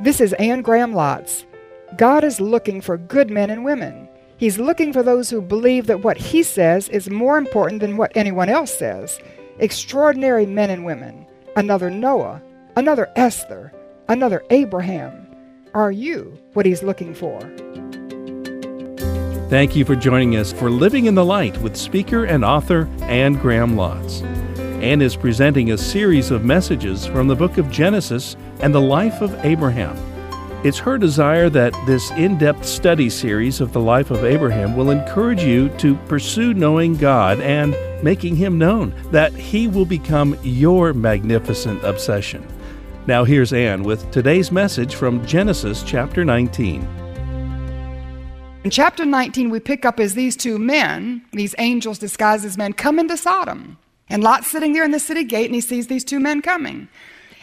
This is Anne Graham Lotz. God is looking for good men and women. He's looking for those who believe that what He says is more important than what anyone else says. Extraordinary men and women. Another Noah, another Esther, another Abraham. Are you what He's looking for? Thank you for joining us for Living in the Light with speaker and author Anne Graham Lotz. Anne is presenting a series of messages from the book of Genesis and the life of Abraham. It's her desire that this in depth study series of the life of Abraham will encourage you to pursue knowing God and making Him known, that He will become your magnificent obsession. Now, here's Anne with today's message from Genesis chapter 19. In chapter 19, we pick up as these two men, these angels disguised as men, come into Sodom. And Lot's sitting there in the city gate and he sees these two men coming.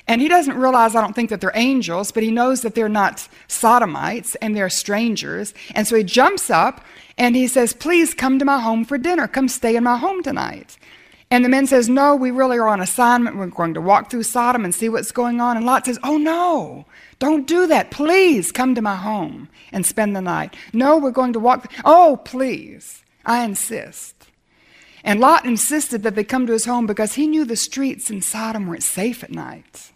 And he doesn't realize, I don't think, that they're angels, but he knows that they're not sodomites and they're strangers. And so he jumps up and he says, Please come to my home for dinner. Come stay in my home tonight. And the men says, No, we really are on assignment. We're going to walk through Sodom and see what's going on. And Lot says, Oh no, don't do that. Please come to my home and spend the night. No, we're going to walk. Oh, please. I insist. And Lot insisted that they come to his home because he knew the streets in Sodom weren't safe at night.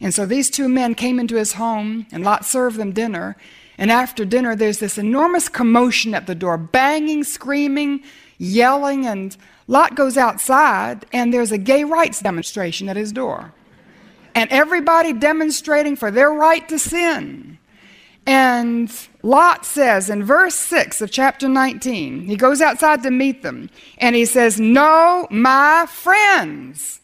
And so these two men came into his home, and Lot served them dinner. And after dinner, there's this enormous commotion at the door banging, screaming, yelling. And Lot goes outside, and there's a gay rights demonstration at his door. And everybody demonstrating for their right to sin. And Lot says in verse 6 of chapter 19, he goes outside to meet them, and he says, No, my friends.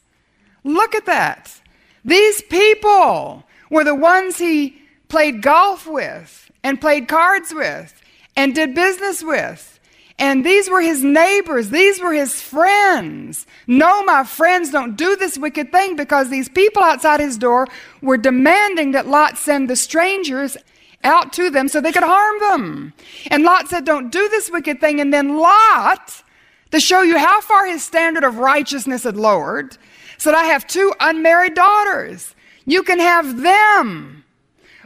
Look at that. These people were the ones he played golf with, and played cards with, and did business with. And these were his neighbors. These were his friends. No, my friends, don't do this wicked thing because these people outside his door were demanding that Lot send the strangers out to them so they could harm them. And Lot said, Don't do this wicked thing. And then Lot, to show you how far his standard of righteousness had lowered, said, I have two unmarried daughters. You can have them.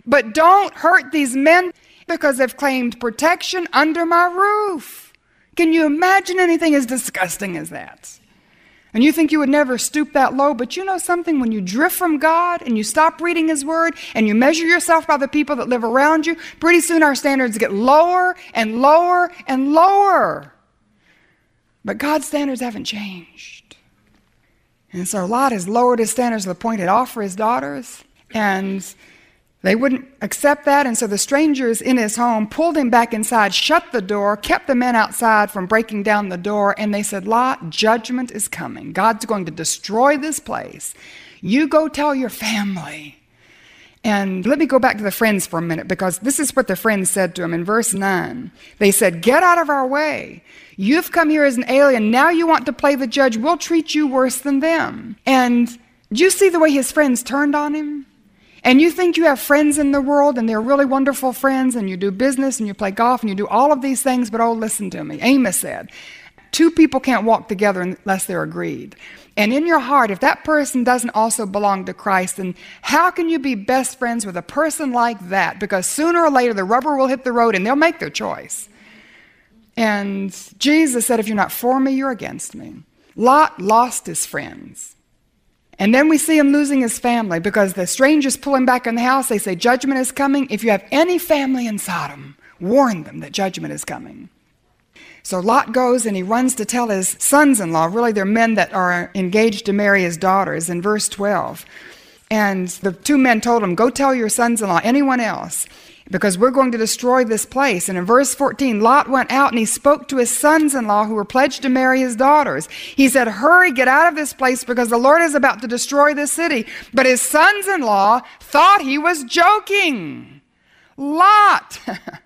But don't hurt these men because they've claimed protection under my roof. Can you imagine anything as disgusting as that? And you think you would never stoop that low, but you know something? When you drift from God and you stop reading His Word and you measure yourself by the people that live around you, pretty soon our standards get lower and lower and lower. But God's standards haven't changed. And so Lot has lowered his standards to the point he'd offer his daughters. And they wouldn't accept that, and so the strangers in his home pulled him back inside, shut the door, kept the men outside from breaking down the door, and they said, Lot, judgment is coming. God's going to destroy this place. You go tell your family. And let me go back to the friends for a minute because this is what the friends said to him in verse 9. They said, Get out of our way. You've come here as an alien. Now you want to play the judge. We'll treat you worse than them. And do you see the way his friends turned on him? And you think you have friends in the world and they're really wonderful friends and you do business and you play golf and you do all of these things, but oh, listen to me. Amos said, two people can't walk together unless they're agreed. And in your heart, if that person doesn't also belong to Christ, then how can you be best friends with a person like that? Because sooner or later the rubber will hit the road and they'll make their choice. And Jesus said, If you're not for me, you're against me. Lot lost his friends. And then we see him losing his family because the strangers pull him back in the house. They say, Judgment is coming. If you have any family in Sodom, warn them that judgment is coming. So Lot goes and he runs to tell his sons in law, really, they're men that are engaged to marry his daughters, in verse 12. And the two men told him, Go tell your sons in law, anyone else because we're going to destroy this place. And in verse 14, Lot went out and he spoke to his sons in law who were pledged to marry his daughters. He said, Hurry, get out of this place because the Lord is about to destroy this city. But his sons in law thought he was joking. Lot,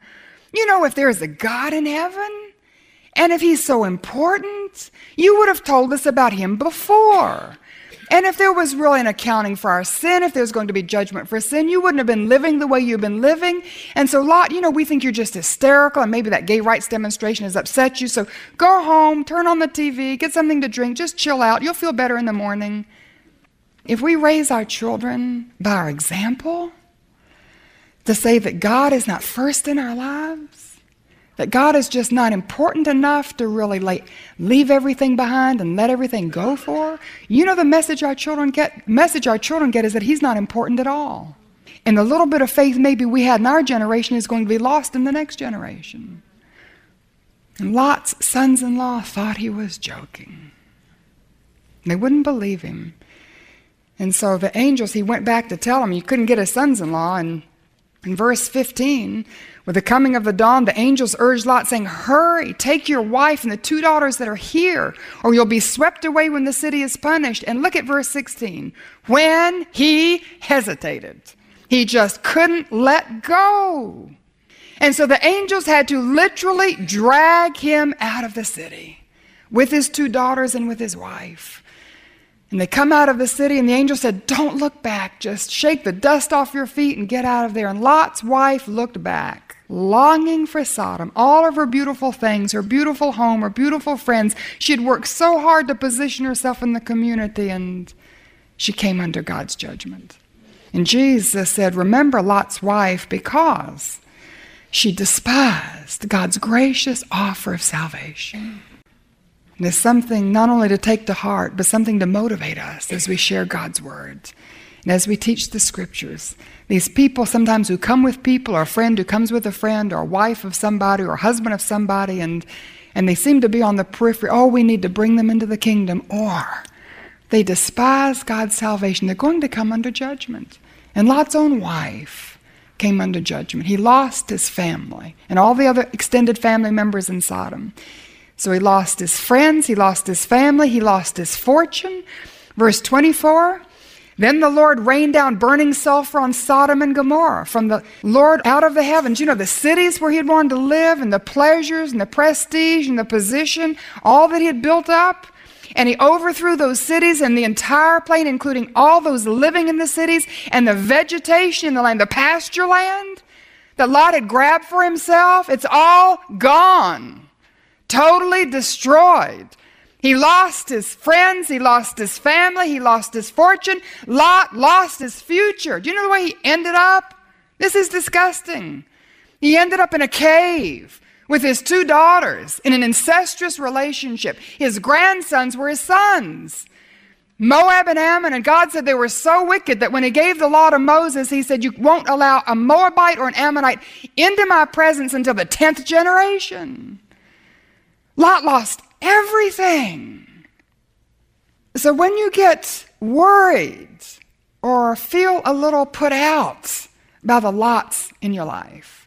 you know, if there is a God in heaven, and if he's so important, you would have told us about him before. And if there was really an accounting for our sin, if there's going to be judgment for sin, you wouldn't have been living the way you've been living. And so, Lot, you know, we think you're just hysterical, and maybe that gay rights demonstration has upset you. So go home, turn on the TV, get something to drink, just chill out. You'll feel better in the morning. If we raise our children by our example, to say that God is not first in our lives, that God is just not important enough to really like leave everything behind and let everything go for. You know the message our children get message our children get is that he's not important at all. And the little bit of faith maybe we had in our generation is going to be lost in the next generation. And Lot's sons in law thought he was joking. They wouldn't believe him. And so the angels, he went back to tell them you couldn't get his sons in law. And in verse 15, with the coming of the dawn, the angels urged Lot, saying, Hurry, take your wife and the two daughters that are here, or you'll be swept away when the city is punished. And look at verse 16. When he hesitated, he just couldn't let go. And so the angels had to literally drag him out of the city with his two daughters and with his wife. And they come out of the city, and the angel said, Don't look back. Just shake the dust off your feet and get out of there. And Lot's wife looked back, longing for Sodom, all of her beautiful things, her beautiful home, her beautiful friends. She had worked so hard to position herself in the community, and she came under God's judgment. And Jesus said, Remember Lot's wife because she despised God's gracious offer of salvation. And it's something not only to take to heart, but something to motivate us as we share God's word and as we teach the scriptures. These people sometimes who come with people, or a friend who comes with a friend, or wife of somebody, or husband of somebody, and, and they seem to be on the periphery. Oh, we need to bring them into the kingdom. Or they despise God's salvation. They're going to come under judgment. And Lot's own wife came under judgment. He lost his family and all the other extended family members in Sodom. So he lost his friends, he lost his family, he lost his fortune. Verse 24 Then the Lord rained down burning sulfur on Sodom and Gomorrah from the Lord out of the heavens. You know, the cities where he had wanted to live, and the pleasures, and the prestige, and the position, all that he had built up. And he overthrew those cities and the entire plain, including all those living in the cities and the vegetation in the land, the pasture land that Lot had grabbed for himself. It's all gone totally destroyed. He lost his friends, he lost his family, he lost his fortune. Lot lost his future. Do you know the way he ended up? This is disgusting. He ended up in a cave with his two daughters in an incestuous relationship. His grandsons were his sons. Moab and Ammon, and God said they were so wicked that when He gave the law to Moses, He said, You won't allow a Moabite or an Ammonite into my presence until the 10th generation. Lot lost everything. So when you get worried or feel a little put out by the lots in your life,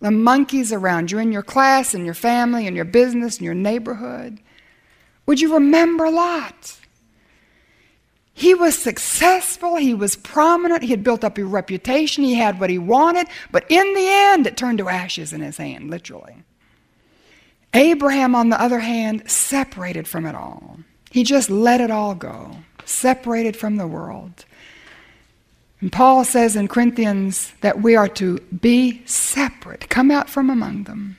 the monkeys around you in your class and your family and your business and your neighborhood, would you remember Lot? He was successful, he was prominent, he had built up a reputation, he had what he wanted, but in the end, it turned to ashes in his hand, literally. Abraham, on the other hand, separated from it all. He just let it all go, separated from the world. And Paul says in Corinthians that we are to be separate, come out from among them.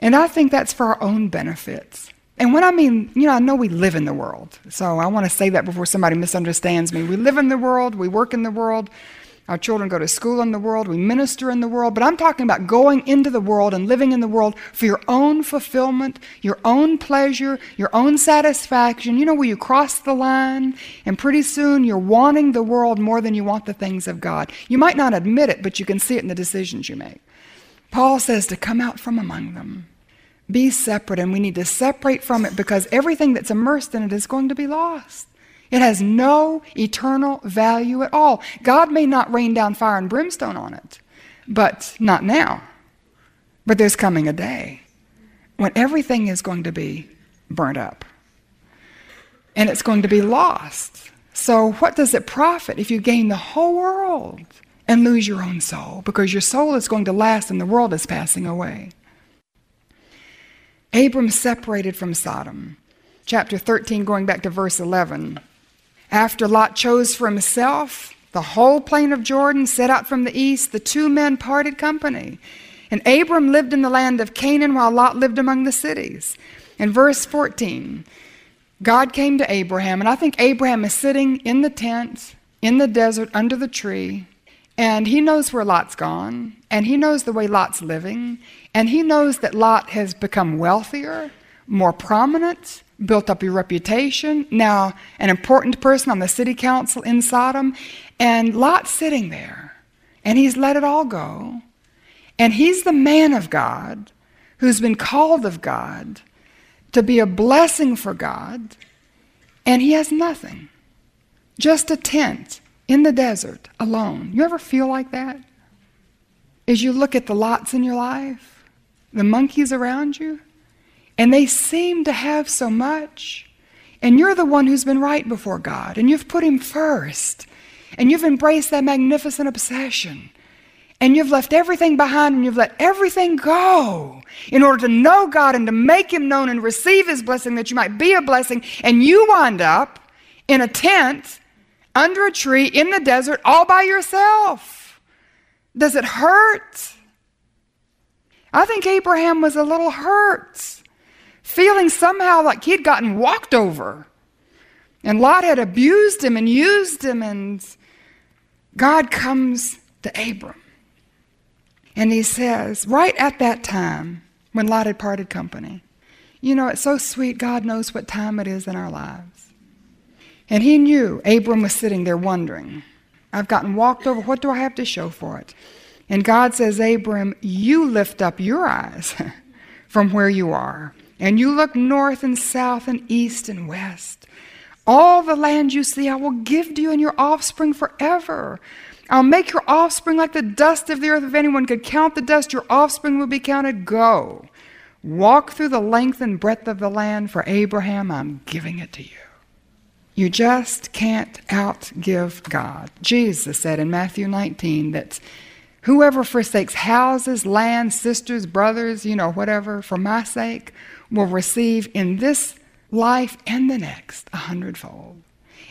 And I think that's for our own benefits. And when I mean, you know, I know we live in the world. So I want to say that before somebody misunderstands me. We live in the world, we work in the world, our children go to school in the world, we minister in the world, but I'm talking about going into the world and living in the world for your own fulfillment, your own pleasure, your own satisfaction. You know, where you cross the line and pretty soon you're wanting the world more than you want the things of God. You might not admit it, but you can see it in the decisions you make. Paul says to come out from among them. Be separate, and we need to separate from it because everything that's immersed in it is going to be lost. It has no eternal value at all. God may not rain down fire and brimstone on it, but not now. But there's coming a day when everything is going to be burnt up and it's going to be lost. So, what does it profit if you gain the whole world and lose your own soul? Because your soul is going to last and the world is passing away. Abram separated from Sodom. Chapter 13, going back to verse 11. After Lot chose for himself the whole plain of Jordan, set out from the east, the two men parted company. And Abram lived in the land of Canaan while Lot lived among the cities. In verse 14, God came to Abraham, and I think Abraham is sitting in the tent in the desert under the tree, And he knows where Lot's gone, and he knows the way Lot's living, and he knows that Lot has become wealthier, more prominent, built up a reputation, now an important person on the city council in Sodom. And Lot's sitting there, and he's let it all go. And he's the man of God who's been called of God to be a blessing for God, and he has nothing. Just a tent in the desert alone. You ever feel like that? As you look at the lots in your life, the monkeys around you, and they seem to have so much, and you're the one who's been right before God, and you've put Him first, and you've embraced that magnificent obsession, and you've left everything behind, and you've let everything go in order to know God and to make Him known and receive His blessing that you might be a blessing, and you wind up in a tent under a tree in the desert all by yourself. Does it hurt? I think Abraham was a little hurt, feeling somehow like he'd gotten walked over. And Lot had abused him and used him, and God comes to Abram. And he says, right at that time, when Lot had parted company, you know, it's so sweet. God knows what time it is in our lives. And he knew Abram was sitting there wondering, I've gotten walked over. What do I have to show for it? And God says, Abram, you lift up your eyes from where you are, and you look north and south and east and west. All the land you see, I will give to you and your offspring forever. I'll make your offspring like the dust of the earth. If anyone could count the dust, your offspring will be counted. Go. Walk through the length and breadth of the land. For Abraham, I'm giving it to you. You just can't outgive God. Jesus said in Matthew 19 that whoever forsakes houses, land, sisters, brothers, you know, whatever, for my sake, will receive in this life and the next a hundredfold.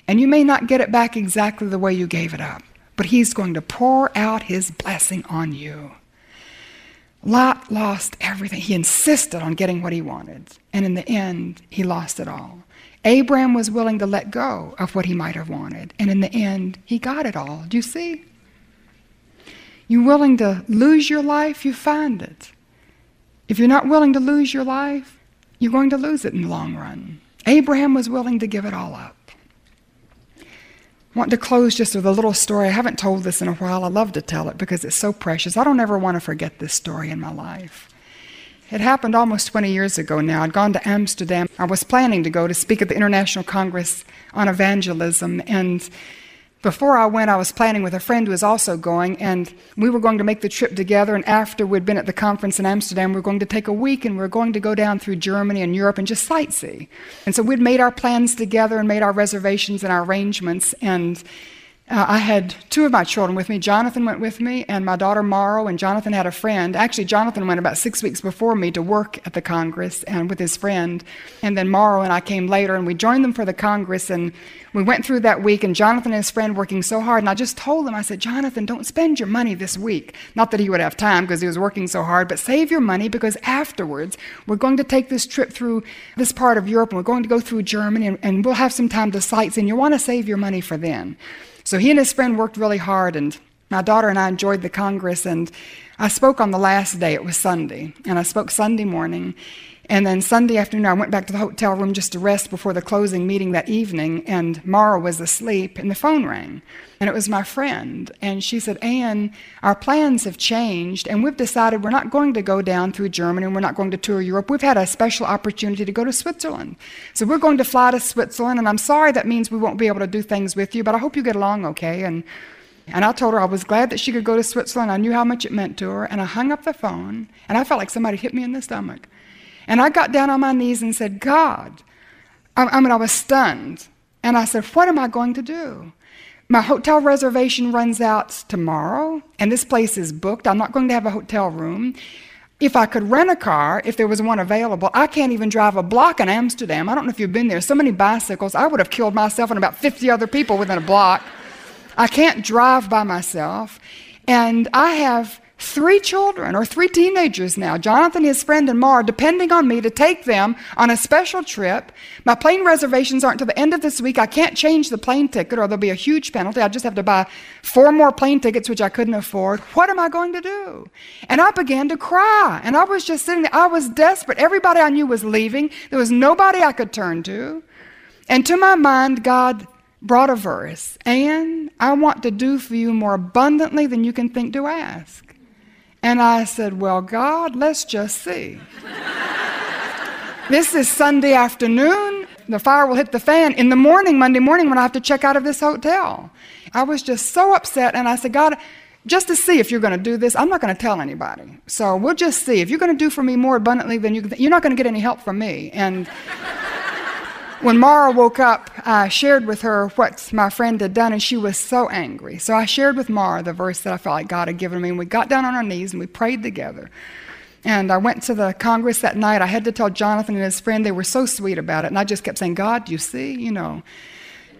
And you may not get it back exactly the way you gave it up, but He's going to pour out His blessing on you. Lot lost everything. He insisted on getting what he wanted, and in the end, he lost it all. Abraham was willing to let go of what he might have wanted. And in the end, he got it all. Do you see? You're willing to lose your life, you find it. If you're not willing to lose your life, you're going to lose it in the long run. Abraham was willing to give it all up. I want to close just with a little story. I haven't told this in a while. I love to tell it because it's so precious. I don't ever want to forget this story in my life. It happened almost 20 years ago now. I'd gone to Amsterdam. I was planning to go to speak at the International Congress on Evangelism. And before I went, I was planning with a friend who was also going, and we were going to make the trip together. And after we'd been at the conference in Amsterdam, we were going to take a week and we were going to go down through Germany and Europe and just sightsee. And so we'd made our plans together and made our reservations and our arrangements. And uh, I had two of my children with me. Jonathan went with me, and my daughter Morrow, and Jonathan had a friend. Actually, Jonathan went about six weeks before me to work at the Congress and with his friend. And then Morrow and I came later, and we joined them for the Congress. And we went through that week, and Jonathan and his friend working so hard. And I just told him, I said, Jonathan, don't spend your money this week. Not that he would have time because he was working so hard, but save your money because afterwards we're going to take this trip through this part of Europe, and we're going to go through Germany, and, and we'll have some time to sightsee. And you want to save your money for then. So he and his friend worked really hard, and my daughter and I enjoyed the Congress. And I spoke on the last day, it was Sunday, and I spoke Sunday morning. And then Sunday afternoon, I went back to the hotel room just to rest before the closing meeting that evening, and Morrow was asleep, and the phone rang. And it was my friend. And she said, Anne, our plans have changed, and we've decided we're not going to go down through Germany, and we're not going to tour Europe. We've had a special opportunity to go to Switzerland. So we're going to fly to Switzerland, and I'm sorry that means we won't be able to do things with you, but I hope you get along okay. And and I told her I was glad that she could go to Switzerland. I knew how much it meant to her. And I hung up the phone, and I felt like somebody hit me in the stomach. And I got down on my knees and said, God, I, I mean, I was stunned. And I said, What am I going to do? My hotel reservation runs out tomorrow, and this place is booked. I'm not going to have a hotel room. If I could rent a car, if there was one available, I can't even drive a block in Amsterdam. I don't know if you've been there. So many bicycles. I would have killed myself and about 50 other people within a block. I can't drive by myself. And I have three children or three teenagers now, Jonathan, his friend, and Mar, depending on me to take them on a special trip. My plane reservations aren't to the end of this week. I can't change the plane ticket or there'll be a huge penalty. I just have to buy four more plane tickets, which I couldn't afford. What am I going to do? And I began to cry. And I was just sitting there. I was desperate. Everybody I knew was leaving. There was nobody I could turn to. And to my mind, God brought a verse. And I want to do for you more abundantly than you can think to ask. And I said, Well, God, let's just see. this is Sunday afternoon. The fire will hit the fan in the morning, Monday morning, when I have to check out of this hotel. I was just so upset, and I said, God, just to see if you're going to do this, I'm not going to tell anybody. So we'll just see. If you're going to do for me more abundantly than you you're not going to get any help from me. And when Morrow woke up, I shared with her what my friend had done, and she was so angry. So I shared with Morrow the verse that I felt like God had given me, and we got down on our knees and we prayed together. And I went to the Congress that night. I had to tell Jonathan and his friend, they were so sweet about it. And I just kept saying, God, you see, you know.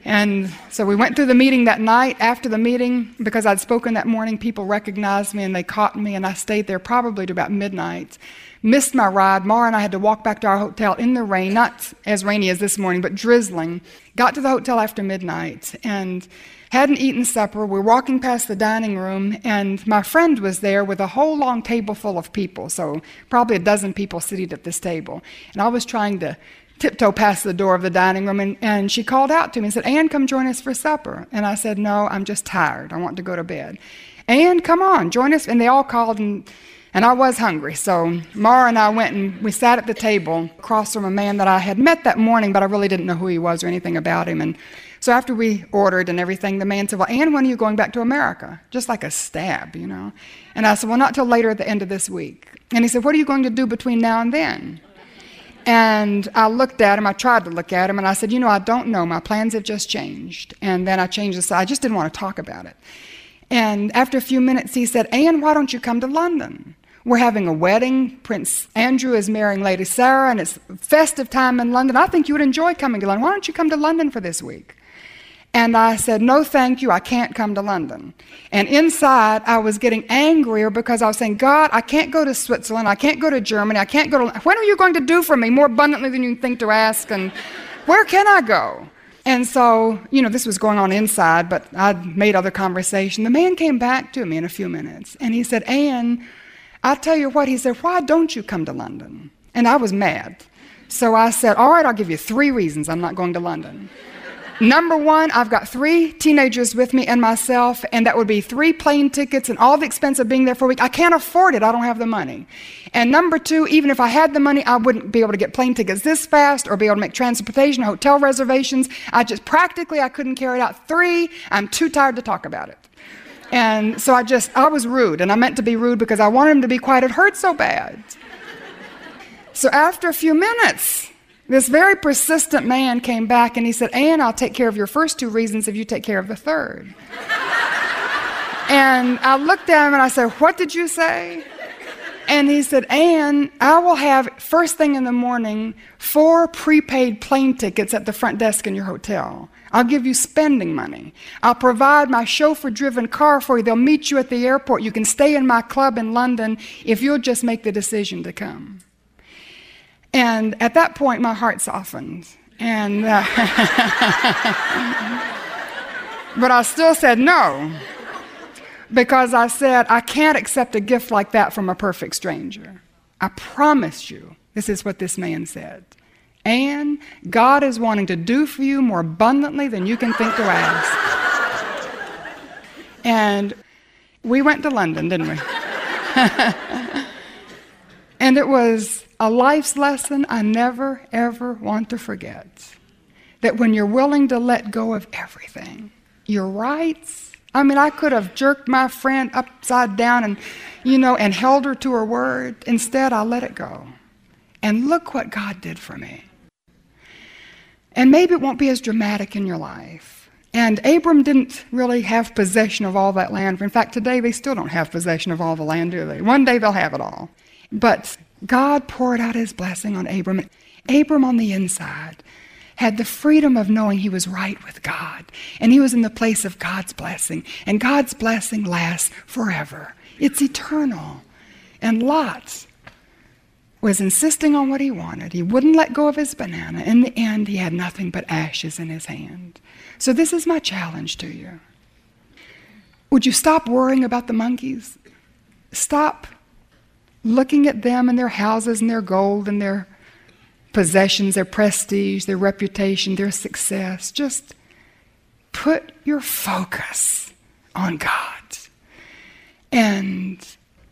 And so we went through the meeting that night. After the meeting, because I'd spoken that morning, people recognized me and they caught me, and I stayed there probably to about midnight missed my ride. Morrow and I had to walk back to our hotel in the rain, not as rainy as this morning, but drizzling. Got to the hotel after midnight and hadn't eaten supper. We're walking past the dining room, and my friend was there with a whole long table full of people, so probably a dozen people seated at this table. And I was trying to tiptoe past the door of the dining room, and, and she called out to me and said, Anne, come join us for supper. And I said, No, I'm just tired. I want to go to bed. Anne, come on, join us. And they all called, and and I was hungry, so Morrow and I went and we sat at the table across from a man that I had met that morning, but I really didn't know who he was or anything about him. And so after we ordered and everything, the man said, Well, Anne, when are you going back to America? Just like a stab, you know. And I said, Well, not till later at the end of this week. And he said, What are you going to do between now and then? And I looked at him, I tried to look at him, and I said, You know, I don't know. My plans have just changed. And then I changed the side. I just didn't want to talk about it. And after a few minutes, he said, Anne, why don't you come to London? We're having a wedding. Prince Andrew is marrying Lady Sarah, and it's festive time in London. I think you would enjoy coming to London. Why don't you come to London for this week? And I said, No, thank you. I can't come to London. And inside, I was getting angrier because I was saying, God, I can't go to Switzerland. I can't go to Germany. I can't go to. When are you going to do for me more abundantly than you think to ask? And where can I go? And so, you know, this was going on inside, but I'd made other conversation. The man came back to me in a few minutes and he said, Anne, I tell you what, he said, why don't you come to London? And I was mad. So I said, all right, I'll give you three reasons I'm not going to London. Number one, I've got three teenagers with me and myself, and that would be three plane tickets and all the expense of being there for a week. I can't afford it. I don't have the money. And number two, even if I had the money, I wouldn't be able to get plane tickets this fast or be able to make transportation, hotel reservations. I just practically I couldn't carry it out. Three, I'm too tired to talk about it. And so I just, I was rude, and I meant to be rude because I wanted him to be quiet. It hurt so bad. So after a few minutes, this very persistent man came back and he said, Anne, I'll take care of your first two reasons if you take care of the third. and I looked at him and I said, What did you say? And he said, Anne, I will have first thing in the morning four prepaid plane tickets at the front desk in your hotel. I'll give you spending money. I'll provide my chauffeur driven car for you. They'll meet you at the airport. You can stay in my club in London if you'll just make the decision to come. And at that point, my heart softened. And, uh, but I still said no because I said, I can't accept a gift like that from a perfect stranger. I promise you, this is what this man said. And God is wanting to do for you more abundantly than you can think to ask. and we went to London, didn't we? and it was a life's lesson I never, ever want to forget. That when you're willing to let go of everything, your rights, I mean, I could have jerked my friend upside down and, you know, and held her to her word. Instead, I let it go. And look what God did for me. And maybe it won't be as dramatic in your life. And Abram didn't really have possession of all that land. In fact, today they still don't have possession of all the land, do they? One day they'll have it all. But God poured out his blessing on Abram. Abram on the inside had the freedom of knowing he was right with God. And he was in the place of God's blessing. And God's blessing lasts forever. It's eternal. And Lot was insisting on what he wanted. He wouldn't let go of his banana. In the end, he had nothing but ashes in his hand. So, this is my challenge to you. Would you stop worrying about the monkeys? Stop looking at them and their houses and their gold and their possessions, their prestige, their reputation, their success. Just put your focus on God. And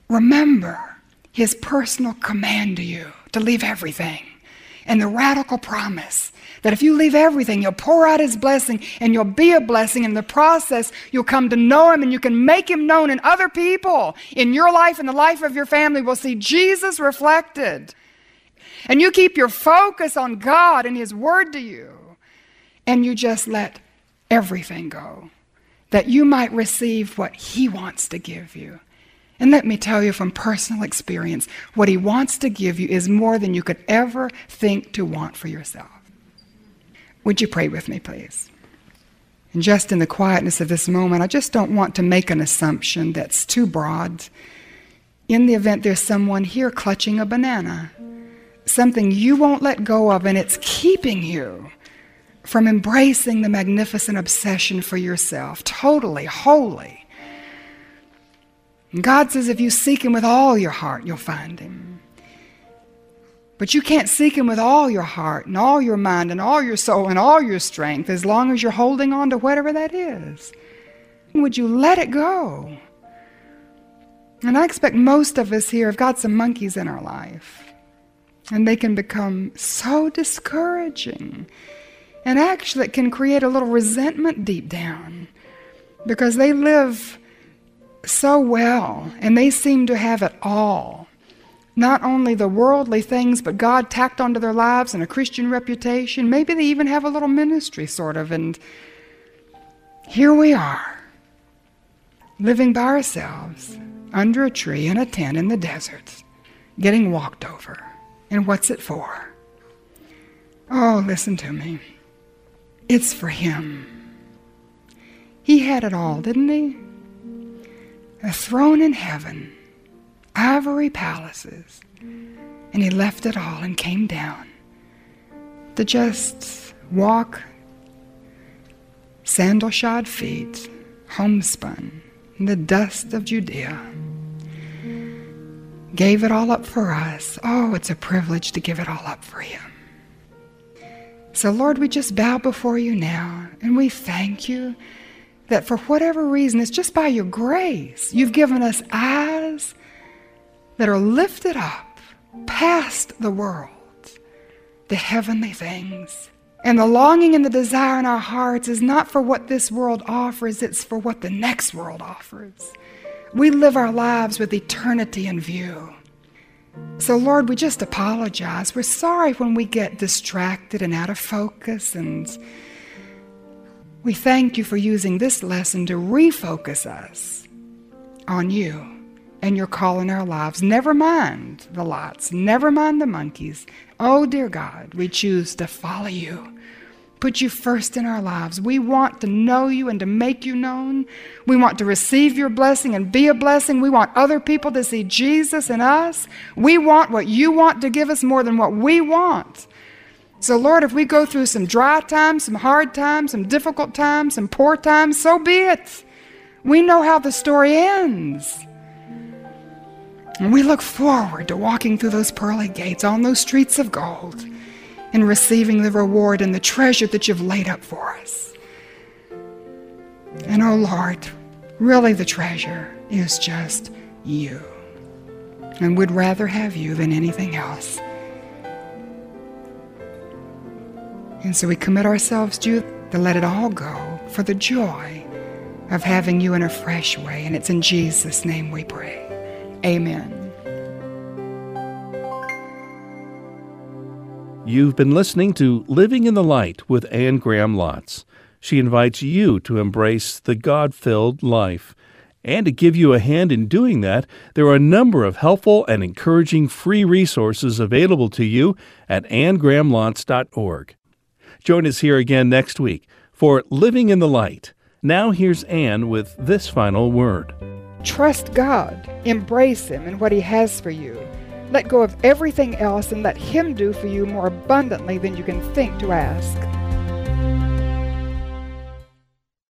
remember his personal command to you to leave everything. And the radical promise that if you leave everything, you'll pour out his blessing and you'll be a blessing. In the process, you'll come to know him and you can make him known, and other people in your life and the life of your family will see Jesus reflected. And you keep your focus on God and his word to you, and you just let everything go that you might receive what he wants to give you. And let me tell you from personal experience, what He wants to give you is more than you could ever think to want for yourself. Would you pray with me, please? And just in the quietness of this moment, I just don't want to make an assumption that's too broad. In the event there's someone here clutching a banana, something you won't let go of, and it's keeping you from embracing the magnificent obsession for yourself, totally, wholly God says if you seek Him with all your heart, you'll find Him. But you can't seek Him with all your heart and all your mind and all your soul and all your strength as long as you're holding on to whatever that is. Would you let it go? And I expect most of us here have got some monkeys in our life. And they can become so discouraging. And actually, it can create a little resentment deep down because they live so well, and they seem to have it all. Not only the worldly things, but God tacked onto their lives and a Christian reputation. Maybe they even have a little ministry, sort of. And here we are, living by ourselves under a tree in a tent in the desert, getting walked over. And what's it for? Oh, listen to me. It's for Him. He had it all, didn't He? A throne in heaven, ivory palaces, and he left it all and came down to just walk sandal shod feet, homespun in the dust of Judea. Gave it all up for us. Oh, it's a privilege to give it all up for him. So, Lord, we just bow before you now and we thank you that for whatever reason, it's just by your grace. You've given us eyes that are lifted up past the world, the heavenly things. And the longing and the desire in our hearts is not for what this world offers, it's for what the next world offers. We live our lives with eternity in view. So, Lord, we just apologize. We're sorry when we get distracted and out of focus and we thank you for using this lesson to refocus us on you and your call in our lives. Never mind the lots, never mind the monkeys. Oh, dear God, we choose to follow you. Put you first in our lives. We want to know you and to make you known. We want to receive your blessing and be a blessing. We want other people to see Jesus in us. We want what you want to give us more than what we want. So, Lord, if we go through some dry times, some hard times, some difficult times, some poor times, so be it. We know how the story ends. And we look forward to walking through those pearly gates on those streets of gold and receiving the reward and the treasure that you've laid up for us. And oh Lord, really the treasure is just you. And we'd rather have you than anything else. And so we commit ourselves to you to let it all go for the joy of having you in a fresh way. And it's in Jesus' name we pray. Amen. You've been listening to Living in the Light with Anne Graham Lotz. She invites you to embrace the God filled life. And to give you a hand in doing that, there are a number of helpful and encouraging free resources available to you at annegrahamlotz.org. Join us here again next week for Living in the Light. Now, here's Anne with this final word. Trust God, embrace Him and what He has for you. Let go of everything else and let Him do for you more abundantly than you can think to ask.